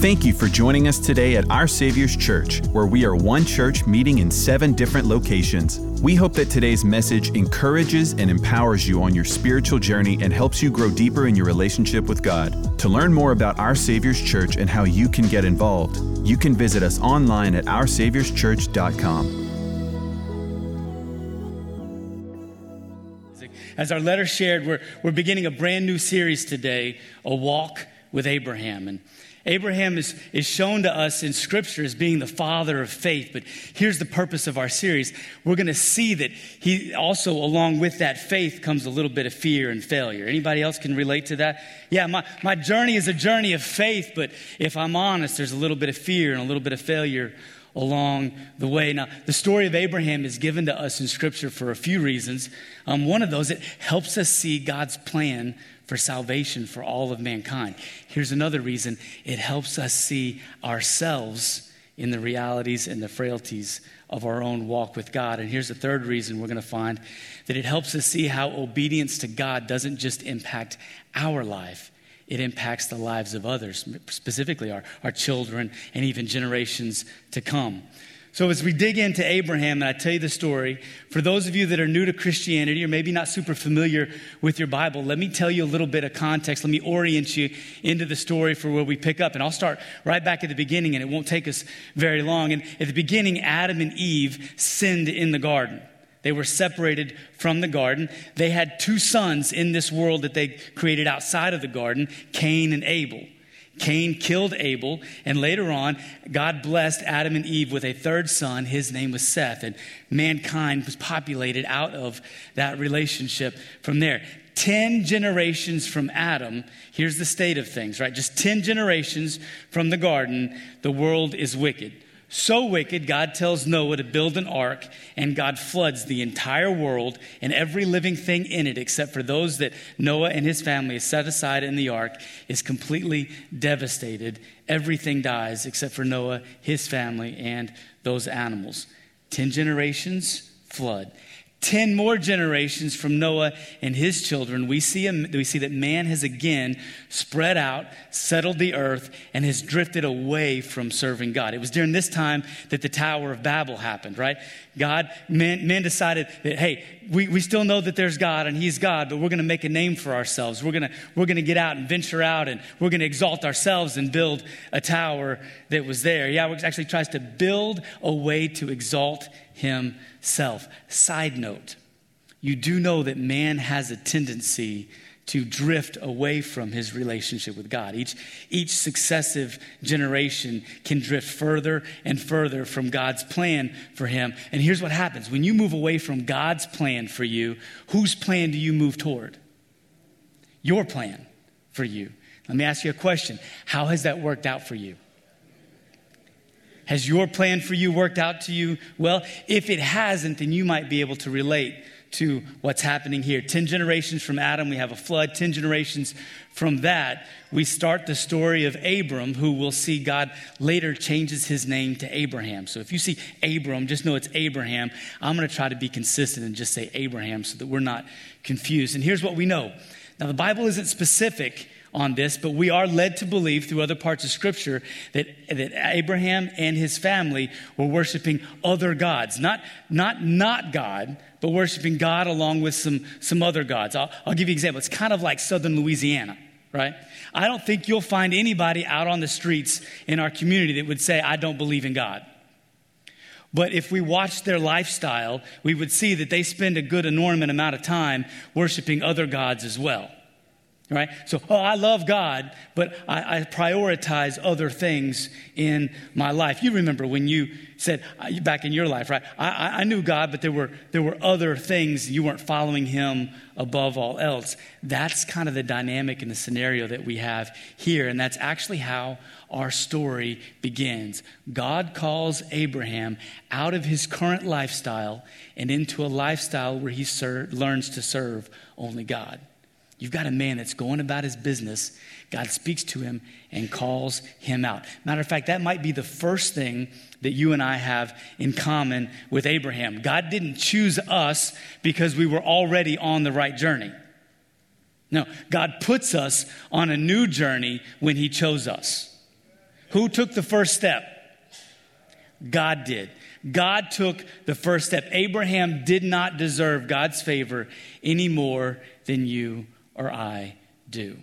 Thank you for joining us today at Our Savior's Church, where we are one church meeting in seven different locations. We hope that today's message encourages and empowers you on your spiritual journey and helps you grow deeper in your relationship with God. To learn more about Our Savior's Church and how you can get involved, you can visit us online at OurSaviour'sChurch.com. As our letter shared, we're, we're beginning a brand new series today, A Walk with Abraham. And Abraham is, is shown to us in Scripture as being the father of faith, but here's the purpose of our series. We're going to see that he also, along with that faith, comes a little bit of fear and failure. Anybody else can relate to that? Yeah, my, my journey is a journey of faith, but if I'm honest, there's a little bit of fear and a little bit of failure along the way. Now, the story of Abraham is given to us in Scripture for a few reasons. Um, one of those, it helps us see God's plan for salvation for all of mankind. Here's another reason it helps us see ourselves in the realities and the frailties of our own walk with God. And here's the third reason we're going to find that it helps us see how obedience to God doesn't just impact our life, it impacts the lives of others, specifically our, our children and even generations to come. So, as we dig into Abraham, and I tell you the story, for those of you that are new to Christianity or maybe not super familiar with your Bible, let me tell you a little bit of context. Let me orient you into the story for where we pick up. And I'll start right back at the beginning, and it won't take us very long. And at the beginning, Adam and Eve sinned in the garden. They were separated from the garden. They had two sons in this world that they created outside of the garden Cain and Abel. Cain killed Abel, and later on, God blessed Adam and Eve with a third son. His name was Seth, and mankind was populated out of that relationship from there. 10 generations from Adam, here's the state of things, right? Just 10 generations from the garden, the world is wicked. So wicked, God tells Noah to build an ark, and God floods the entire world and every living thing in it, except for those that Noah and his family set aside in the ark, is completely devastated. Everything dies except for Noah, his family, and those animals. Ten generations, flood. 10 more generations from Noah and his children, we see, we see that man has again spread out, settled the earth, and has drifted away from serving God. It was during this time that the Tower of Babel happened, right? God, men, men decided that, hey, we, we still know that there's God and He's God, but we're going to make a name for ourselves. We're going we're to get out and venture out and we're going to exalt ourselves and build a tower that was there. Yahweh actually tries to build a way to exalt himself. Side note, you do know that man has a tendency to drift away from his relationship with God. Each, each successive generation can drift further and further from God's plan for him. And here's what happens when you move away from God's plan for you, whose plan do you move toward? Your plan for you. Let me ask you a question How has that worked out for you? Has your plan for you worked out to you well? If it hasn't, then you might be able to relate to what's happening here. 10 generations from Adam, we have a flood. 10 generations from that, we start the story of Abram, who we'll see God later changes his name to Abraham. So if you see Abram, just know it's Abraham. I'm going to try to be consistent and just say Abraham so that we're not confused. And here's what we know. Now, the Bible isn't specific on this, but we are led to believe through other parts of Scripture that, that Abraham and his family were worshiping other gods. Not, not, not God, but worshiping God along with some, some other gods. I'll, I'll give you an example. It's kind of like southern Louisiana, right? I don't think you'll find anybody out on the streets in our community that would say, I don't believe in God. But if we watched their lifestyle, we would see that they spend a good, enormous amount of time worshiping other gods as well right? So, oh, I love God, but I, I, prioritize other things in my life. You remember when you said uh, back in your life, right? I, I knew God, but there were, there were other things. You weren't following Him above all else. That's kind of the dynamic and the scenario that we have here. And that's actually how our story begins. God calls Abraham out of his current lifestyle and into a lifestyle where he ser- learns to serve only God. You've got a man that's going about his business. God speaks to him and calls him out. Matter of fact, that might be the first thing that you and I have in common with Abraham. God didn't choose us because we were already on the right journey. No, God puts us on a new journey when he chose us. Who took the first step? God did. God took the first step. Abraham did not deserve God's favor any more than you or I do.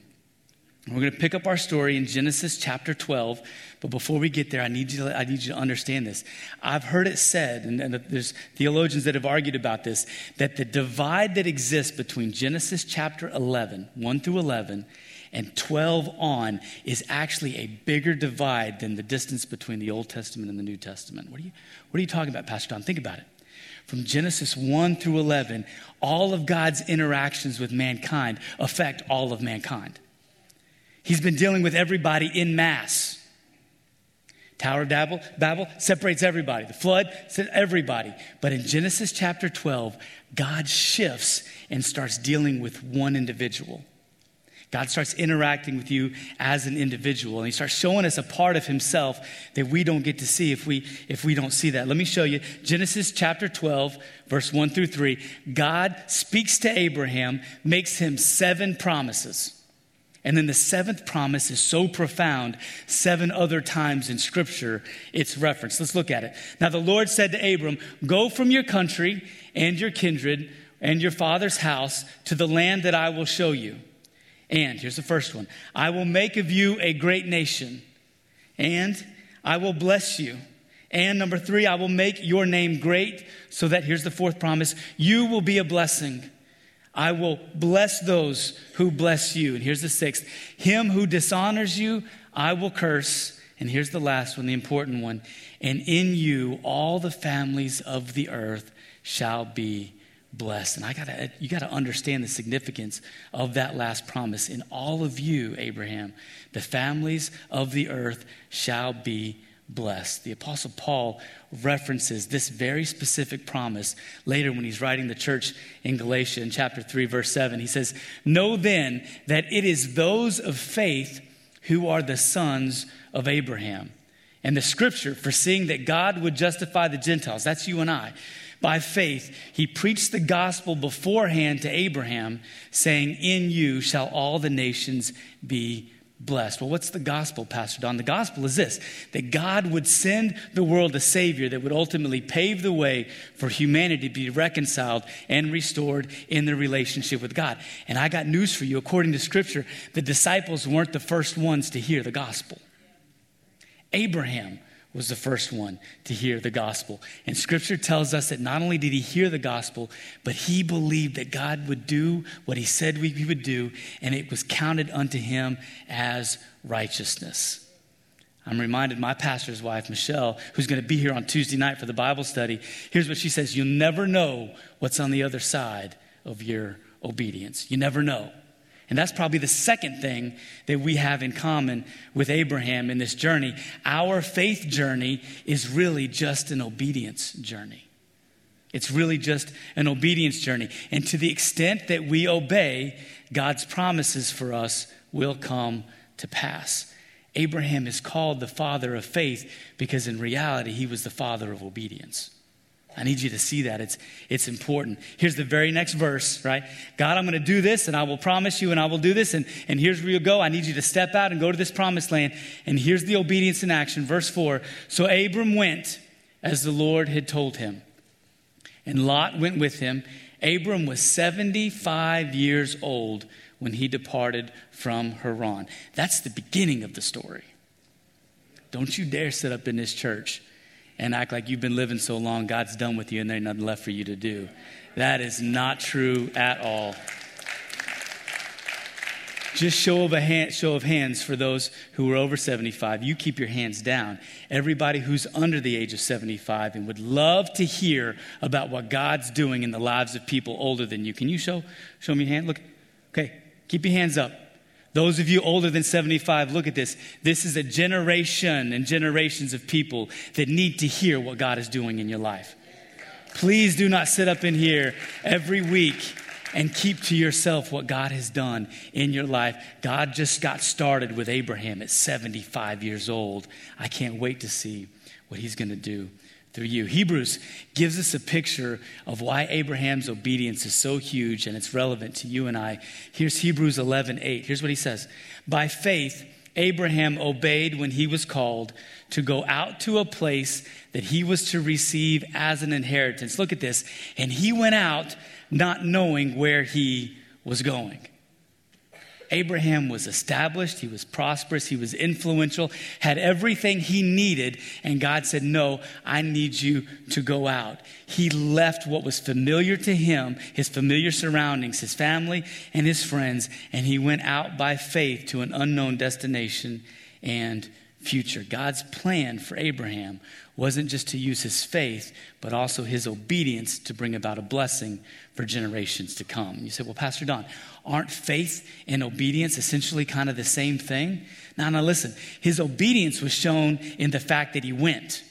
We're going to pick up our story in Genesis chapter 12. But before we get there, I need you to, I need you to understand this. I've heard it said, and, and there's theologians that have argued about this, that the divide that exists between Genesis chapter 11, 1 through 11, and 12 on is actually a bigger divide than the distance between the Old Testament and the New Testament. What are you, what are you talking about, Pastor Don? Think about it. From Genesis 1 through 11, all of God's interactions with mankind affect all of mankind. He's been dealing with everybody in mass. Tower of Babel, Babel separates everybody. The flood everybody. But in Genesis chapter 12, God shifts and starts dealing with one individual. God starts interacting with you as an individual, and He starts showing us a part of Himself that we don't get to see if we, if we don't see that. Let me show you Genesis chapter 12, verse 1 through 3. God speaks to Abraham, makes him seven promises. And then the seventh promise is so profound, seven other times in Scripture it's referenced. Let's look at it. Now, the Lord said to Abram, Go from your country and your kindred and your father's house to the land that I will show you. And here's the first one I will make of you a great nation, and I will bless you. And number three, I will make your name great, so that here's the fourth promise you will be a blessing. I will bless those who bless you. And here's the sixth Him who dishonors you, I will curse. And here's the last one, the important one. And in you, all the families of the earth shall be blessed. And I gotta, you got to understand the significance of that last promise. In all of you, Abraham, the families of the earth shall be blessed. The Apostle Paul references this very specific promise later when he's writing the church in Galatia in chapter 3, verse 7. He says, Know then that it is those of faith who are the sons of Abraham. And the scripture, foreseeing that God would justify the Gentiles, that's you and I, by faith, he preached the gospel beforehand to Abraham, saying, In you shall all the nations be blessed. Well, what's the gospel, Pastor Don? The gospel is this that God would send the world a Savior that would ultimately pave the way for humanity to be reconciled and restored in their relationship with God. And I got news for you. According to Scripture, the disciples weren't the first ones to hear the gospel. Abraham was the first one to hear the gospel. And scripture tells us that not only did he hear the gospel, but he believed that God would do what he said he would do, and it was counted unto him as righteousness. I'm reminded my pastor's wife, Michelle, who's going to be here on Tuesday night for the Bible study. Here's what she says You'll never know what's on the other side of your obedience. You never know. And that's probably the second thing that we have in common with Abraham in this journey. Our faith journey is really just an obedience journey. It's really just an obedience journey. And to the extent that we obey, God's promises for us will come to pass. Abraham is called the father of faith because in reality, he was the father of obedience. I need you to see that. It's, it's important. Here's the very next verse, right? God, I'm going to do this and I will promise you and I will do this. And, and here's where you go. I need you to step out and go to this promised land. And here's the obedience in action. Verse 4 So Abram went as the Lord had told him, and Lot went with him. Abram was 75 years old when he departed from Haran. That's the beginning of the story. Don't you dare sit up in this church and act like you've been living so long, God's done with you and there's nothing left for you to do. That is not true at all. Just show of a hand, show of hands for those who are over 75. You keep your hands down. Everybody who's under the age of 75 and would love to hear about what God's doing in the lives of people older than you. Can you show show me your hand? Look. Okay. Keep your hands up. Those of you older than 75, look at this. This is a generation and generations of people that need to hear what God is doing in your life. Please do not sit up in here every week and keep to yourself what God has done in your life. God just got started with Abraham at 75 years old. I can't wait to see what he's going to do through you. Hebrews gives us a picture of why Abraham's obedience is so huge and it's relevant to you and I. Here's Hebrews 11 8. Here's what he says By faith, Abraham obeyed when he was called to go out to a place that he was to receive as an inheritance. Look at this. And he went out not knowing where he was going. Abraham was established, he was prosperous, he was influential, had everything he needed, and God said, No, I need you to go out. He left what was familiar to him, his familiar surroundings, his family, and his friends, and he went out by faith to an unknown destination and future. God's plan for Abraham wasn't just to use his faith, but also his obedience to bring about a blessing for generations to come. You say, Well, Pastor Don, aren't faith and obedience essentially kind of the same thing? Now, now listen, his obedience was shown in the fact that he went.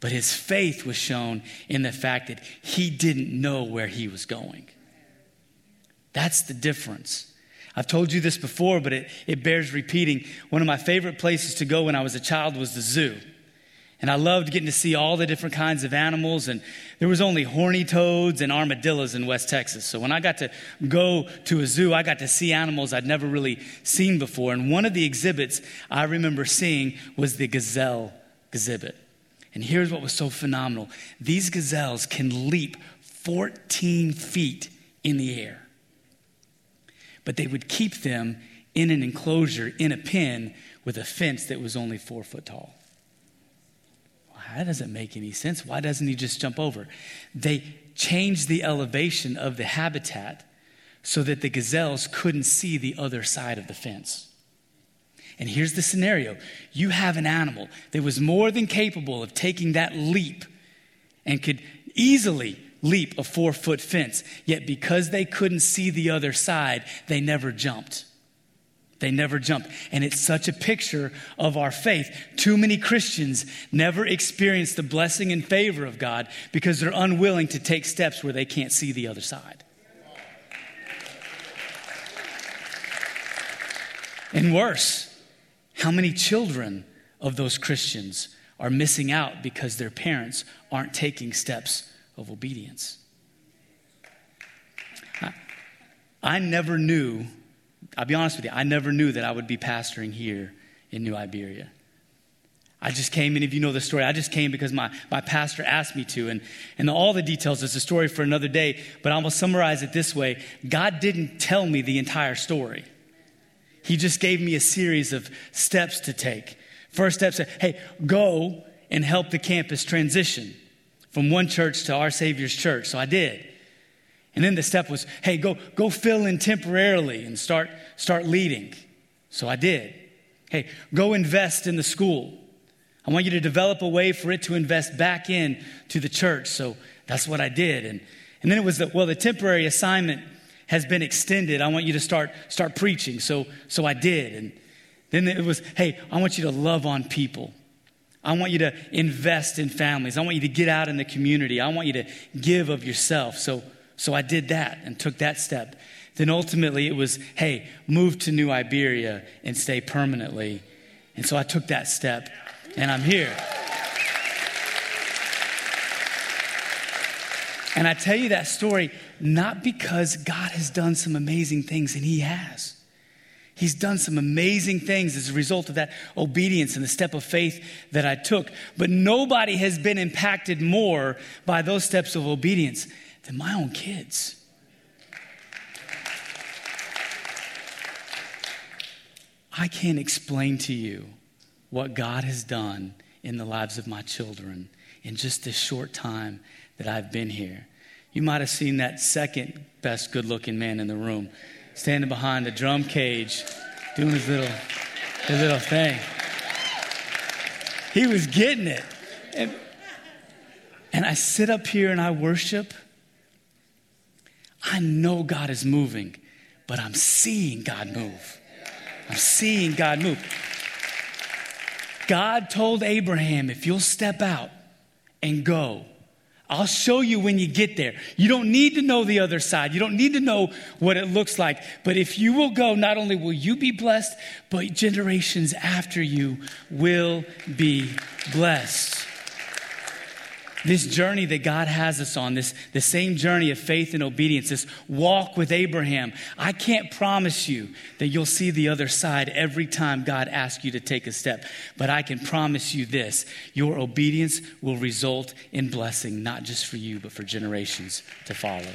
But his faith was shown in the fact that he didn't know where he was going. That's the difference. I've told you this before, but it, it bears repeating. One of my favorite places to go when I was a child was the zoo. And I loved getting to see all the different kinds of animals. And there was only horny toads and armadillos in West Texas. So when I got to go to a zoo, I got to see animals I'd never really seen before. And one of the exhibits I remember seeing was the gazelle exhibit. And here's what was so phenomenal these gazelles can leap 14 feet in the air. But they would keep them in an enclosure, in a pen, with a fence that was only four foot tall that doesn't make any sense. Why doesn't he just jump over? They changed the elevation of the habitat so that the gazelles couldn't see the other side of the fence. And here's the scenario you have an animal that was more than capable of taking that leap and could easily leap a four foot fence, yet because they couldn't see the other side, they never jumped. They never jump. And it's such a picture of our faith. Too many Christians never experience the blessing and favor of God because they're unwilling to take steps where they can't see the other side. And worse, how many children of those Christians are missing out because their parents aren't taking steps of obedience? I, I never knew I'll be honest with you, I never knew that I would be pastoring here in New Iberia. I just came, many of you know the story. I just came because my, my pastor asked me to. And, and all the details is a story for another day, but I'm going to summarize it this way God didn't tell me the entire story, He just gave me a series of steps to take. First step said, hey, go and help the campus transition from one church to our Savior's church. So I did. And then the step was, hey, go, go fill in temporarily and start, start leading. So I did. Hey, go invest in the school. I want you to develop a way for it to invest back in to the church. So that's what I did. And, and then it was, the, well, the temporary assignment has been extended. I want you to start, start preaching. So, so I did. And then it was, hey, I want you to love on people. I want you to invest in families. I want you to get out in the community. I want you to give of yourself. So, so I did that and took that step. Then ultimately it was, hey, move to New Iberia and stay permanently. And so I took that step and I'm here. And I tell you that story not because God has done some amazing things, and He has. He's done some amazing things as a result of that obedience and the step of faith that I took. But nobody has been impacted more by those steps of obedience than my own kids. I can't explain to you what God has done in the lives of my children in just this short time that I've been here. You might have seen that second best good looking man in the room standing behind the drum cage doing his little, his little thing. He was getting it. And, and I sit up here and I worship I know God is moving, but I'm seeing God move. I'm seeing God move. God told Abraham, if you'll step out and go, I'll show you when you get there. You don't need to know the other side. You don't need to know what it looks like. But if you will go, not only will you be blessed, but generations after you will be blessed. This journey that God has us on, this the same journey of faith and obedience, this walk with Abraham, I can't promise you that you'll see the other side every time God asks you to take a step. But I can promise you this your obedience will result in blessing, not just for you, but for generations to follow.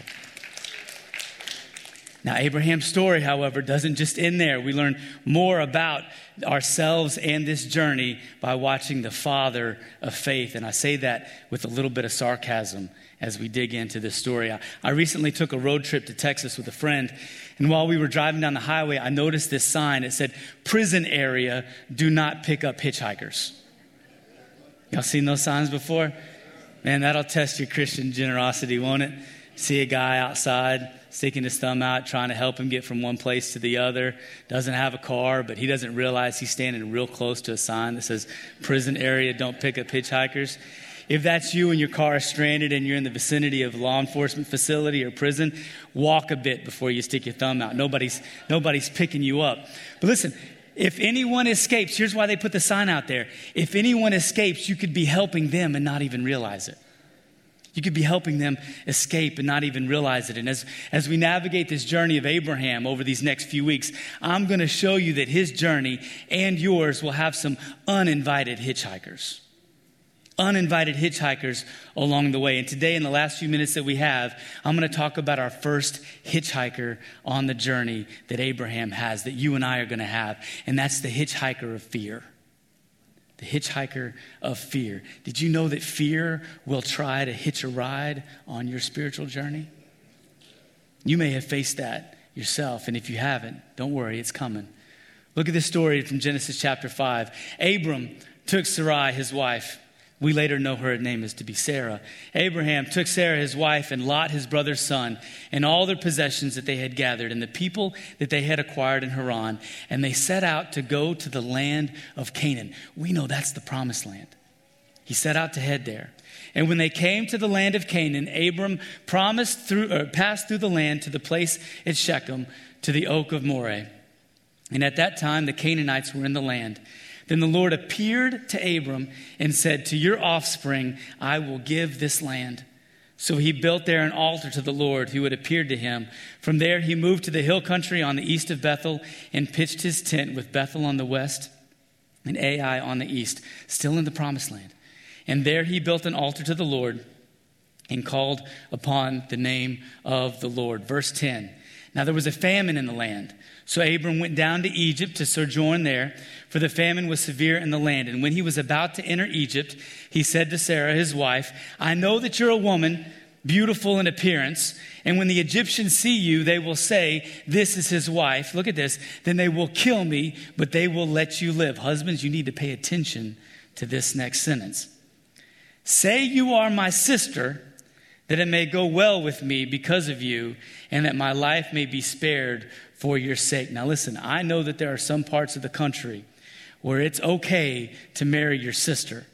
Now, Abraham's story, however, doesn't just end there. We learn more about ourselves and this journey by watching the father of faith. And I say that with a little bit of sarcasm as we dig into this story. I, I recently took a road trip to Texas with a friend. And while we were driving down the highway, I noticed this sign. It said, Prison area, do not pick up hitchhikers. Y'all seen those signs before? Man, that'll test your Christian generosity, won't it? See a guy outside sticking his thumb out, trying to help him get from one place to the other. Doesn't have a car, but he doesn't realize he's standing real close to a sign that says, Prison area, don't pick up hitchhikers. If that's you and your car is stranded and you're in the vicinity of law enforcement facility or prison, walk a bit before you stick your thumb out. Nobody's, nobody's picking you up. But listen, if anyone escapes, here's why they put the sign out there. If anyone escapes, you could be helping them and not even realize it. You could be helping them escape and not even realize it. And as, as we navigate this journey of Abraham over these next few weeks, I'm going to show you that his journey and yours will have some uninvited hitchhikers. Uninvited hitchhikers along the way. And today, in the last few minutes that we have, I'm going to talk about our first hitchhiker on the journey that Abraham has, that you and I are going to have. And that's the hitchhiker of fear the hitchhiker of fear. Did you know that fear will try to hitch a ride on your spiritual journey? You may have faced that yourself, and if you haven't, don't worry, it's coming. Look at this story from Genesis chapter 5. Abram took Sarai, his wife, we later know her name is to be Sarah. Abraham took Sarah, his wife, and Lot, his brother's son, and all their possessions that they had gathered, and the people that they had acquired in Haran, and they set out to go to the land of Canaan. We know that's the promised land. He set out to head there. And when they came to the land of Canaan, Abram promised through, passed through the land to the place at Shechem, to the oak of Moreh. And at that time, the Canaanites were in the land. Then the Lord appeared to Abram and said, To your offspring I will give this land. So he built there an altar to the Lord who had appeared to him. From there he moved to the hill country on the east of Bethel and pitched his tent with Bethel on the west and Ai on the east, still in the promised land. And there he built an altar to the Lord and called upon the name of the Lord. Verse 10. Now there was a famine in the land. So Abram went down to Egypt to sojourn there, for the famine was severe in the land. And when he was about to enter Egypt, he said to Sarah, his wife, I know that you're a woman beautiful in appearance. And when the Egyptians see you, they will say, This is his wife. Look at this. Then they will kill me, but they will let you live. Husbands, you need to pay attention to this next sentence. Say you are my sister, that it may go well with me because of you, and that my life may be spared for your sake. Now, listen, I know that there are some parts of the country where it's okay to marry your sister.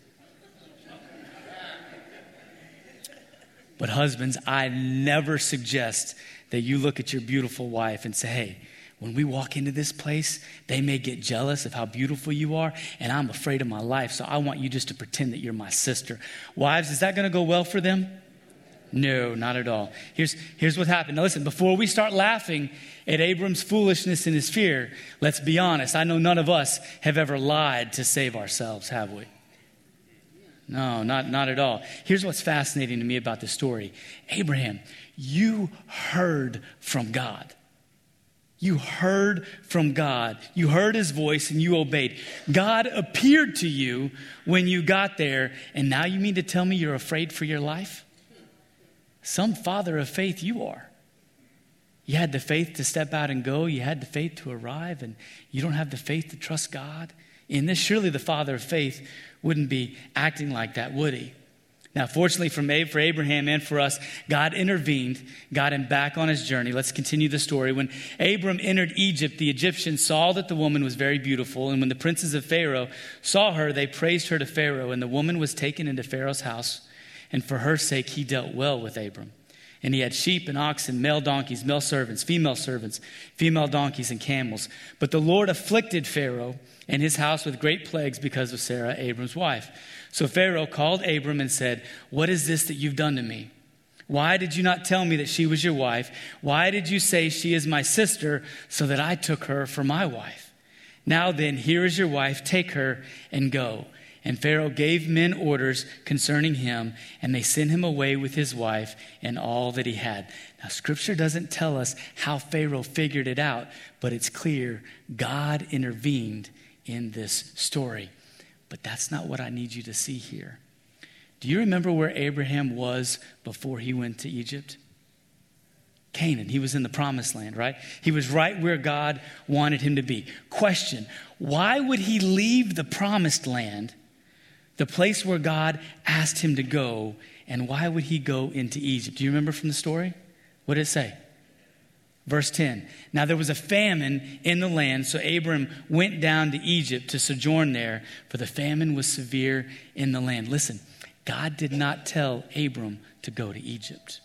But, husbands, I never suggest that you look at your beautiful wife and say, hey, when we walk into this place, they may get jealous of how beautiful you are, and I'm afraid of my life, so I want you just to pretend that you're my sister. Wives, is that to go well for them? No, not at all. Here's, here's what happened. Now, listen, before we start laughing at Abram's foolishness and his fear, let's be honest. I know none of us have ever lied to save ourselves, have we? No, not, not at all. Here's what's fascinating to me about this story Abraham, you heard from God. You heard from God. You heard his voice and you obeyed. God appeared to you when you got there, and now you mean to tell me you're afraid for your life? Some father of faith you are. You had the faith to step out and go. You had the faith to arrive, and you don't have the faith to trust God. In this, surely the father of faith wouldn't be acting like that, would he? Now, fortunately for, for Abraham and for us, God intervened, got him back on his journey. Let's continue the story. When Abram entered Egypt, the Egyptians saw that the woman was very beautiful. And when the princes of Pharaoh saw her, they praised her to Pharaoh. And the woman was taken into Pharaoh's house and for her sake he dealt well with Abram. And he had sheep and oxen, male donkeys, male servants, female servants, female donkeys, and camels. But the Lord afflicted Pharaoh and his house with great plagues because of Sarah, Abram's wife. So Pharaoh called Abram and said, What is this that you've done to me? Why did you not tell me that she was your wife? Why did you say she is my sister so that I took her for my wife? Now then, here is your wife, take her and go. And Pharaoh gave men orders concerning him, and they sent him away with his wife and all that he had. Now, scripture doesn't tell us how Pharaoh figured it out, but it's clear God intervened in this story. But that's not what I need you to see here. Do you remember where Abraham was before he went to Egypt? Canaan. He was in the promised land, right? He was right where God wanted him to be. Question Why would he leave the promised land, the place where God asked him to go, and why would he go into Egypt? Do you remember from the story? What did it say? Verse 10 Now there was a famine in the land, so Abram went down to Egypt to sojourn there, for the famine was severe in the land. Listen, God did not tell Abram to go to Egypt.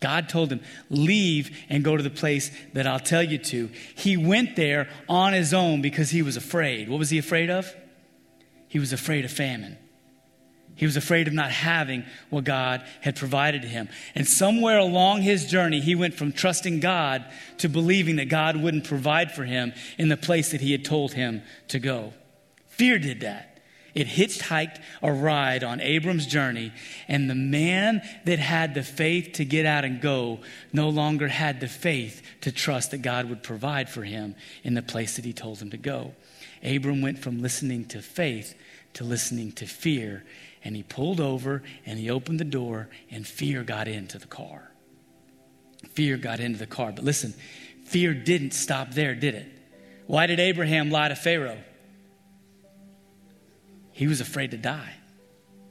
God told him, Leave and go to the place that I'll tell you to. He went there on his own because he was afraid. What was he afraid of? He was afraid of famine. He was afraid of not having what God had provided him. And somewhere along his journey, he went from trusting God to believing that God wouldn't provide for him in the place that he had told him to go. Fear did that. It hitchhiked a ride on Abram's journey, and the man that had the faith to get out and go no longer had the faith to trust that God would provide for him in the place that he told him to go. Abram went from listening to faith to listening to fear, and he pulled over and he opened the door, and fear got into the car. Fear got into the car. But listen, fear didn't stop there, did it? Why did Abraham lie to Pharaoh? He was afraid to die.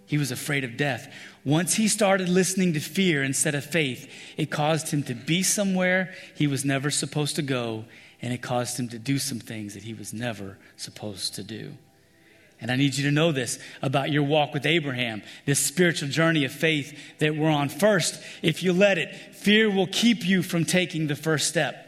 He was afraid of death. Once he started listening to fear instead of faith, it caused him to be somewhere he was never supposed to go, and it caused him to do some things that he was never supposed to do. And I need you to know this about your walk with Abraham, this spiritual journey of faith that we're on. First, if you let it, fear will keep you from taking the first step.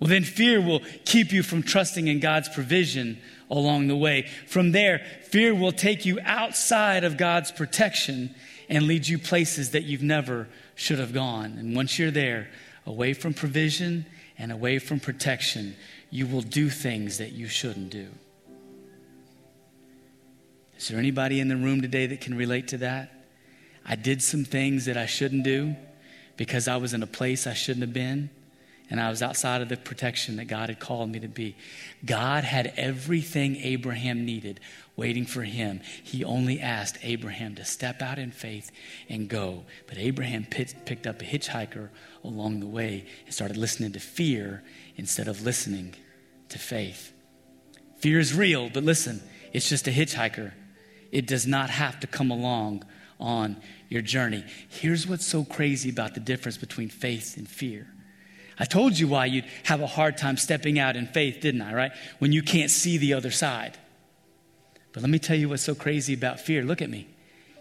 Well, then fear will keep you from trusting in God's provision along the way. From there, fear will take you outside of God's protection and lead you places that you've never should have gone. And once you're there, away from provision and away from protection, you will do things that you shouldn't do. Is there anybody in the room today that can relate to that? I did some things that I shouldn't do because I was in a place I shouldn't have been and I was outside of the protection that God had called me to be. God had everything Abraham needed waiting for him. He only asked Abraham to step out in faith and go. But Abraham picked up a hitchhiker along the way and started listening to fear instead of listening to faith. Fear is real, but listen, it's just a hitchhiker. It does not have to come along on your journey. Here's what's so crazy about the difference between faith and fear. I told you why you'd have a hard time stepping out in faith, didn't I, right? When you can't see the other side. But let me tell you what's so crazy about fear. Look at me.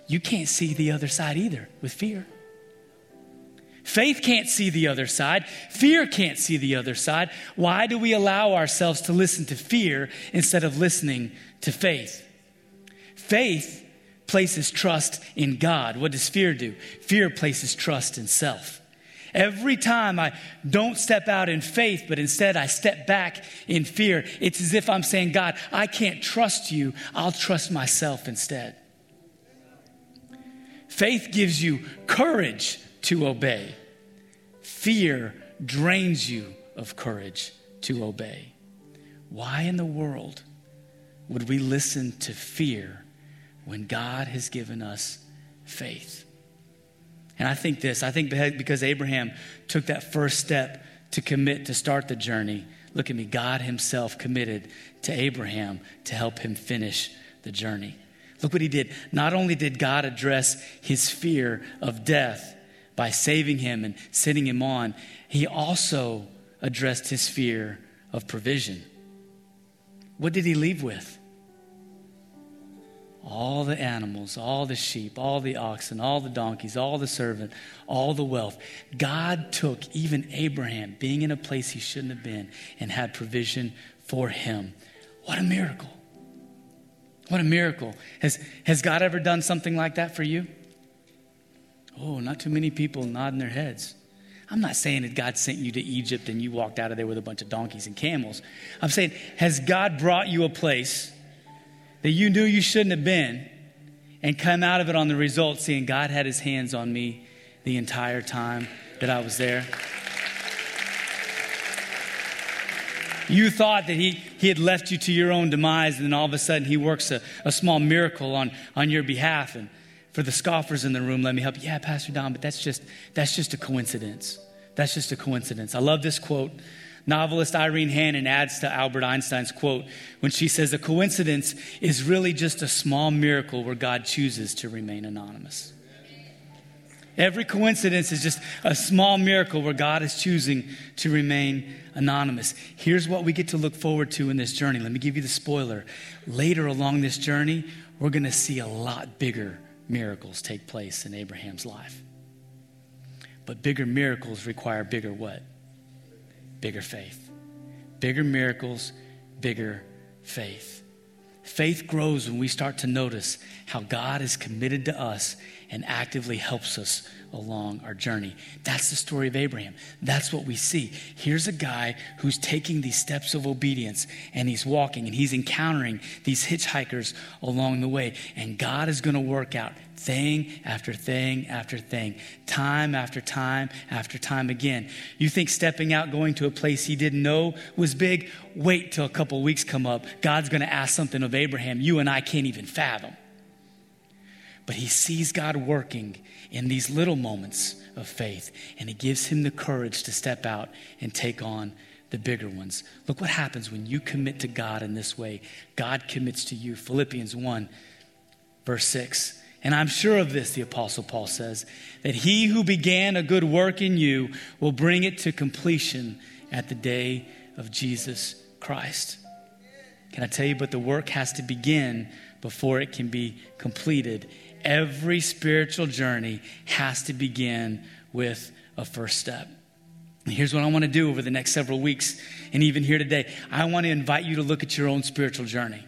You can't see the other side either with fear. Faith can't see the other side. Fear can't see the other side. Why do we allow ourselves to listen to fear instead of listening to faith? Faith places trust in God. What does fear do? Fear places trust in self. Every time I don't step out in faith, but instead I step back in fear, it's as if I'm saying, God, I can't trust you. I'll trust myself instead. Faith gives you courage to obey, fear drains you of courage to obey. Why in the world would we listen to fear when God has given us faith? And I think this I think because Abraham took that first step to commit to start the journey, look at me, God Himself committed to Abraham to help him finish the journey. Look what He did. Not only did God address his fear of death by saving him and sending him on, He also addressed his fear of provision. What did He leave with? All the animals, all the sheep, all the oxen, all the donkeys, all the servant, all the wealth. God took even Abraham, being in a place he shouldn't have been, and had provision for him. What a miracle! What a miracle. Has, has God ever done something like that for you? Oh, not too many people nodding their heads. I'm not saying that God sent you to Egypt and you walked out of there with a bunch of donkeys and camels. I'm saying, has God brought you a place that you knew you shouldn't have been and come out of it on the result seeing God had his hands on me the entire time that I was there? You thought that he, he had left you to your own demise, and then all of a sudden he works a, a small miracle on, on your behalf. And for the scoffers in the room, let me help you. Yeah, Pastor Don, but that's just, that's just a coincidence. That's just a coincidence. I love this quote. Novelist Irene Hannon adds to Albert Einstein's quote when she says, A coincidence is really just a small miracle where God chooses to remain anonymous. Every coincidence is just a small miracle where God is choosing to remain anonymous. Here's what we get to look forward to in this journey. Let me give you the spoiler. Later along this journey, we're going to see a lot bigger miracles take place in Abraham's life. But bigger miracles require bigger what? Bigger faith. Bigger miracles, bigger faith. Faith grows when we start to notice how God is committed to us and actively helps us along our journey. That's the story of Abraham. That's what we see. Here's a guy who's taking these steps of obedience and he's walking and he's encountering these hitchhikers along the way. And God is going to work out thing after thing after thing, time after time after time again. You think stepping out, going to a place he didn't know was big? Wait till a couple weeks come up. God's going to ask something of Abraham you and I can't even fathom. But he sees God working in these little moments of faith, and it gives him the courage to step out and take on the bigger ones. Look what happens when you commit to God in this way. God commits to you. Philippians 1, verse 6. And I'm sure of this, the Apostle Paul says, that he who began a good work in you will bring it to completion at the day of Jesus Christ. Can I tell you, but the work has to begin before it can be completed every spiritual journey has to begin with a first step. And here's what I want to do over the next several weeks, and even here today. I want to invite you to look at your own spiritual journey.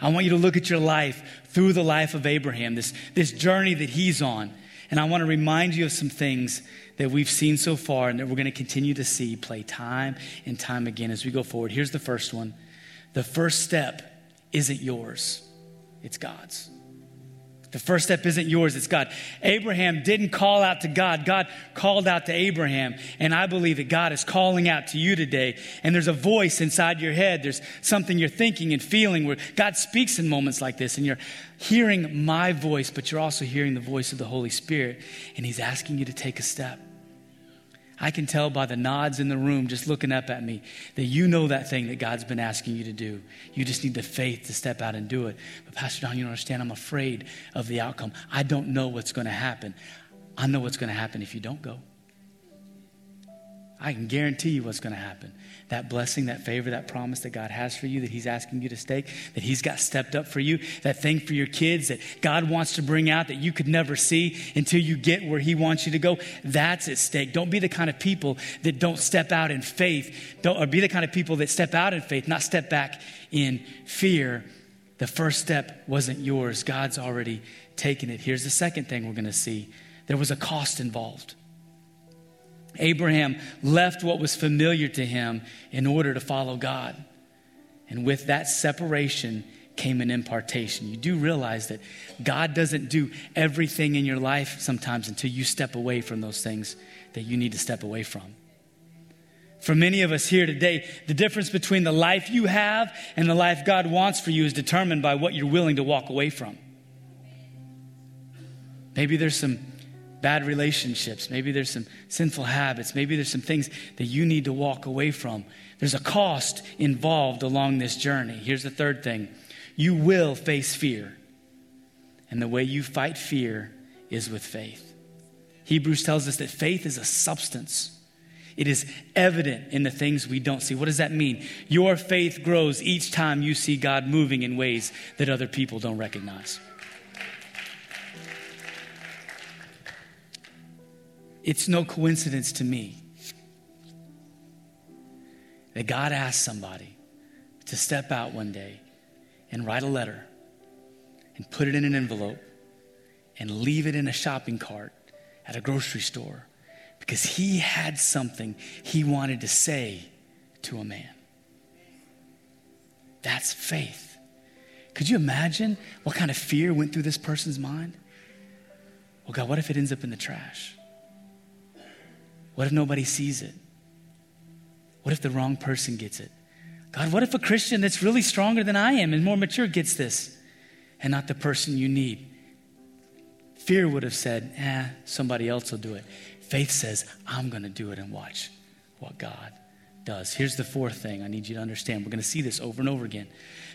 I want you to look at your life through the life of Abraham, this, this journey that he's on. And I want to remind you of some things that we've seen so far and that we're going to continue to see play time and time again as we go forward. Here's the first one the first step isn't yours, it's God's. The first step isn't yours, it's God. Abraham didn't call out to God, God called out to Abraham. And I believe that God is calling out to you today. And there's a voice inside your head, there's something you're thinking and feeling where God speaks in moments like this. And you're hearing my voice, but you're also hearing the voice of the Holy Spirit. And He's asking you to take a step. I can tell by the nods in the room just looking up at me that you know that thing that God's been asking you to do. You just need the faith to step out and do it. But, Pastor Don, you don't understand. I'm afraid of the outcome. I don't know what's going to happen. I know what's going to happen if you don't go. I can guarantee you what's going to happen that blessing, that favor, that promise that God has for you, that He's asking you to stake, that He's got stepped up for you, that thing for your kids that God wants to bring out that you could never see until you get where He wants you to go, that's at stake. Don't be the kind of people that don't step out in faith, don't, or be the kind of people that step out in faith, not step back in fear. The first step wasn't yours, God's already taken it. Here's the second thing we're going to see there was a cost involved. Abraham left what was familiar to him in order to follow God. And with that separation came an impartation. You do realize that God doesn't do everything in your life sometimes until you step away from those things that you need to step away from. For many of us here today, the difference between the life you have and the life God wants for you is determined by what you're willing to walk away from. Maybe there's some bad relationships. Maybe there's some sinful habits. Maybe there's some things that you need to walk away from. There's a cost involved along this journey. Here's the third thing you will face fear. And the way you fight fear is with faith. Hebrews tells us that faith is a substance. It is evident in the things we don't see. What does that mean? Your faith grows each time you see God moving in ways that other people don't recognize. It's no coincidence to me that God asked somebody to step out one day and write a letter and put it in an envelope and leave it in a shopping cart at a grocery store because he had something he wanted to say to a man. That's faith. Could you imagine what kind of fear went through this person's mind? Well, God, what if it ends up in the trash? What if nobody sees it? What if the wrong person gets it? God, what if a Christian that's really stronger than I am and more mature gets this and not the person you need? Fear would have said, eh, somebody else will do it. Faith says, I'm going to do it and watch what God does. Here's the fourth thing I need you to understand. We're going to see this over and over again.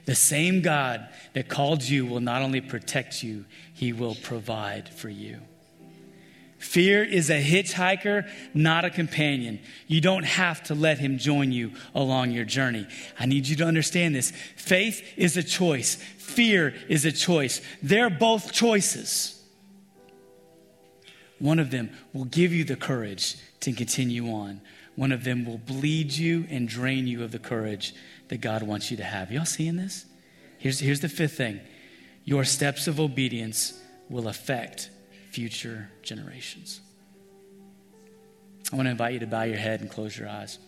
The same God that called you will not only protect you, he will provide for you. Fear is a hitchhiker, not a companion. You don't have to let him join you along your journey. I need you to understand this. Faith is a choice, fear is a choice. They're both choices. One of them will give you the courage to continue on. One of them will bleed you and drain you of the courage that God wants you to have. Y'all seeing this? Here's, here's the fifth thing your steps of obedience will affect future generations. I want to invite you to bow your head and close your eyes.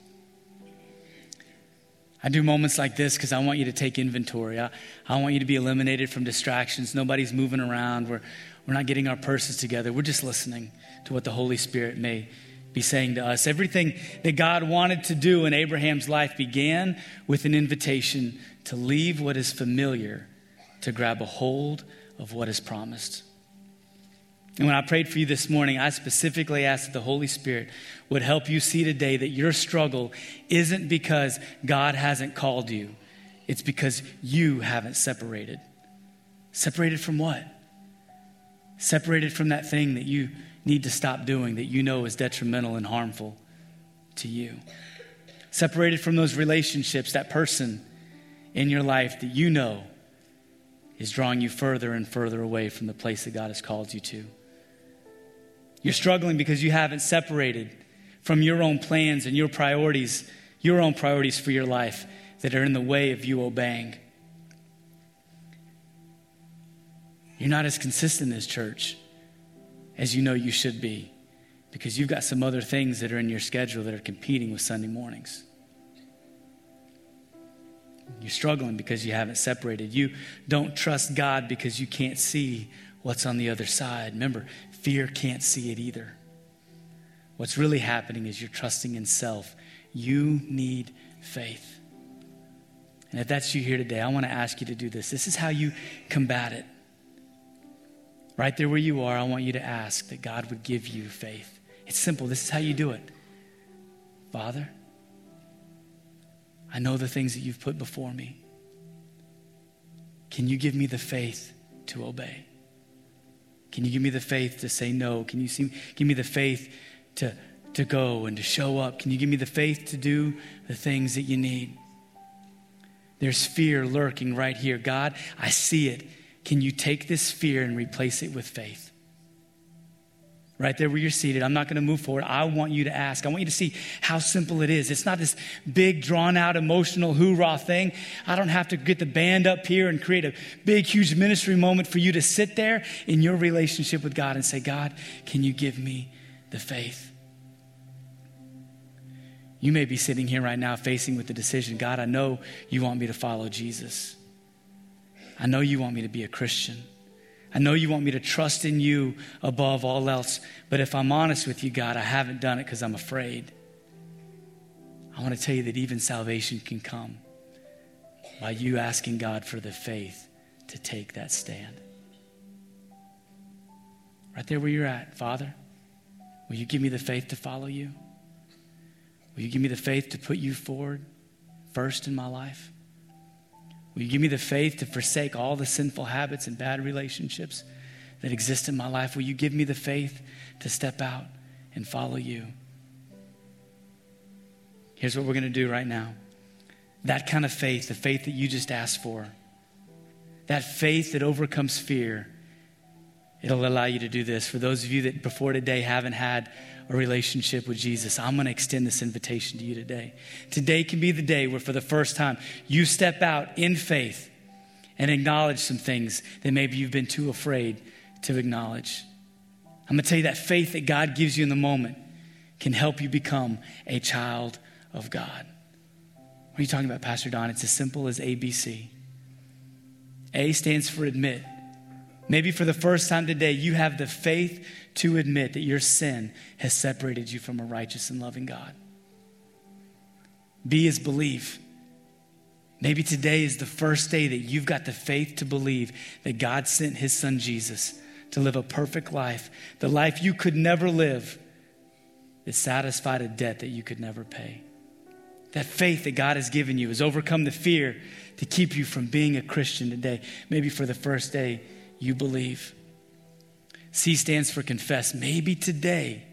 I do moments like this because I want you to take inventory. I, I want you to be eliminated from distractions. Nobody's moving around. We're, we're not getting our purses together. We're just listening to what the Holy Spirit may be saying to us. Everything that God wanted to do in Abraham's life began with an invitation to leave what is familiar to grab a hold of what is promised. And when I prayed for you this morning, I specifically asked that the Holy Spirit would help you see today that your struggle isn't because God hasn't called you, it's because you haven't separated. Separated from what? Separated from that thing that you need to stop doing that you know is detrimental and harmful to you. Separated from those relationships, that person in your life that you know is drawing you further and further away from the place that God has called you to. You're struggling because you haven't separated from your own plans and your priorities, your own priorities for your life that are in the way of you obeying. You're not as consistent as church as you know you should be because you've got some other things that are in your schedule that are competing with Sunday mornings. You're struggling because you haven't separated. You don't trust God because you can't see what's on the other side. Remember, fear can't see it either. What's really happening is you're trusting in self. You need faith. And if that's you here today, I want to ask you to do this. This is how you combat it. Right there where you are, I want you to ask that God would give you faith. It's simple. This is how you do it. Father, I know the things that you've put before me. Can you give me the faith to obey? Can you give me the faith to say no? Can you see, give me the faith to, to go and to show up? Can you give me the faith to do the things that you need? There's fear lurking right here. God, I see it. Can you take this fear and replace it with faith? Right there where you're seated, I'm not going to move forward. I want you to ask. I want you to see how simple it is. It's not this big, drawn out, emotional hoorah thing. I don't have to get the band up here and create a big, huge ministry moment for you to sit there in your relationship with God and say, God, can you give me the faith? You may be sitting here right now facing with the decision God, I know you want me to follow Jesus. I know you want me to be a Christian. I know you want me to trust in you above all else. But if I'm honest with you, God, I haven't done it because I'm afraid. I want to tell you that even salvation can come by you asking God for the faith to take that stand. Right there where you're at, Father, will you give me the faith to follow you? Will you give me the faith to put you forward first in my life? Will you give me the faith to forsake all the sinful habits and bad relationships that exist in my life? Will you give me the faith to step out and follow you? Here's what we're going to do right now. That kind of faith, the faith that you just asked for, that faith that overcomes fear, it'll allow you to do this. For those of you that before today haven't had a relationship with Jesus, I'm going to extend this invitation to you today. Today can be the day where, for the first time, you step out in faith and acknowledge some things that maybe you've been too afraid to acknowledge. I'm going to tell you that faith that God gives you in the moment can help you become a child of God. What are you talking about, Pastor Don? It's as simple as ABC. A stands for admit. Maybe for the first time today, you have the faith to admit that your sin has separated you from a righteous and loving God. B is believe. Maybe today is the first day that you've got the faith to believe that God sent his son Jesus to live a perfect life, the life you could never live, that satisfied a debt that you could never pay. That faith that God has given you has overcome the fear to keep you from being a Christian today. Maybe for the first day, you believe. C stands for confess. Maybe today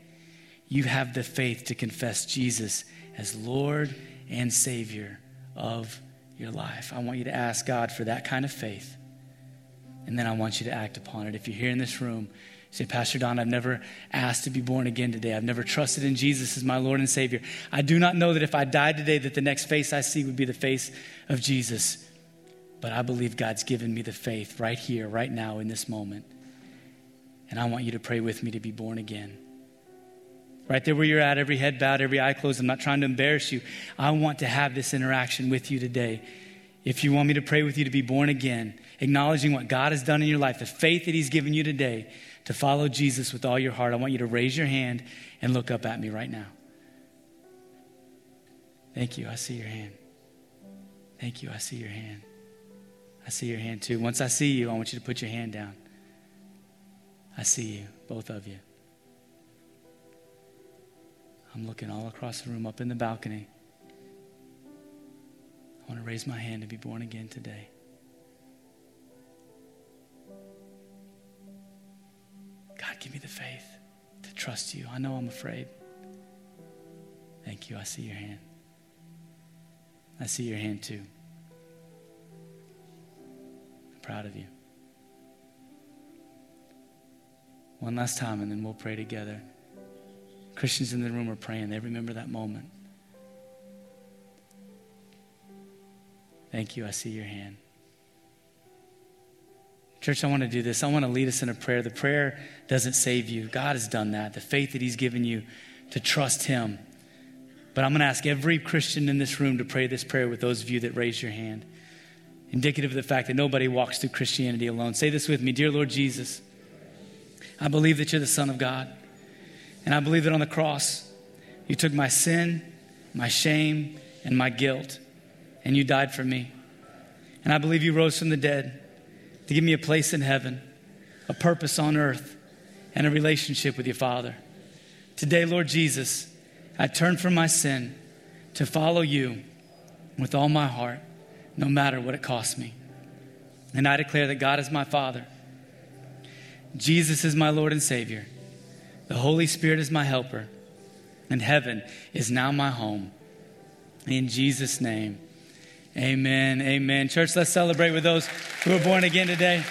you have the faith to confess Jesus as Lord and Savior of your life. I want you to ask God for that kind of faith. And then I want you to act upon it. If you're here in this room, say, Pastor Don, I've never asked to be born again today. I've never trusted in Jesus as my Lord and Savior. I do not know that if I died today, that the next face I see would be the face of Jesus. But I believe God's given me the faith right here, right now, in this moment. And I want you to pray with me to be born again. Right there where you're at, every head bowed, every eye closed. I'm not trying to embarrass you. I want to have this interaction with you today. If you want me to pray with you to be born again, acknowledging what God has done in your life, the faith that He's given you today to follow Jesus with all your heart, I want you to raise your hand and look up at me right now. Thank you. I see your hand. Thank you. I see your hand. I see your hand too. Once I see you, I want you to put your hand down. I see you, both of you. I'm looking all across the room, up in the balcony. I want to raise my hand to be born again today. God, give me the faith to trust you. I know I'm afraid. Thank you. I see your hand. I see your hand too. Proud of you. One last time, and then we'll pray together. Christians in the room are praying. They remember that moment. Thank you. I see your hand. Church, I want to do this. I want to lead us in a prayer. The prayer doesn't save you, God has done that. The faith that He's given you to trust Him. But I'm going to ask every Christian in this room to pray this prayer with those of you that raise your hand. Indicative of the fact that nobody walks through Christianity alone. Say this with me Dear Lord Jesus, I believe that you're the Son of God. And I believe that on the cross, you took my sin, my shame, and my guilt, and you died for me. And I believe you rose from the dead to give me a place in heaven, a purpose on earth, and a relationship with your Father. Today, Lord Jesus, I turn from my sin to follow you with all my heart, no matter what it costs me. And I declare that God is my Father, Jesus is my Lord and Savior. The Holy Spirit is my helper, and heaven is now my home. In Jesus' name, amen. Amen. Church, let's celebrate with those who are born again today.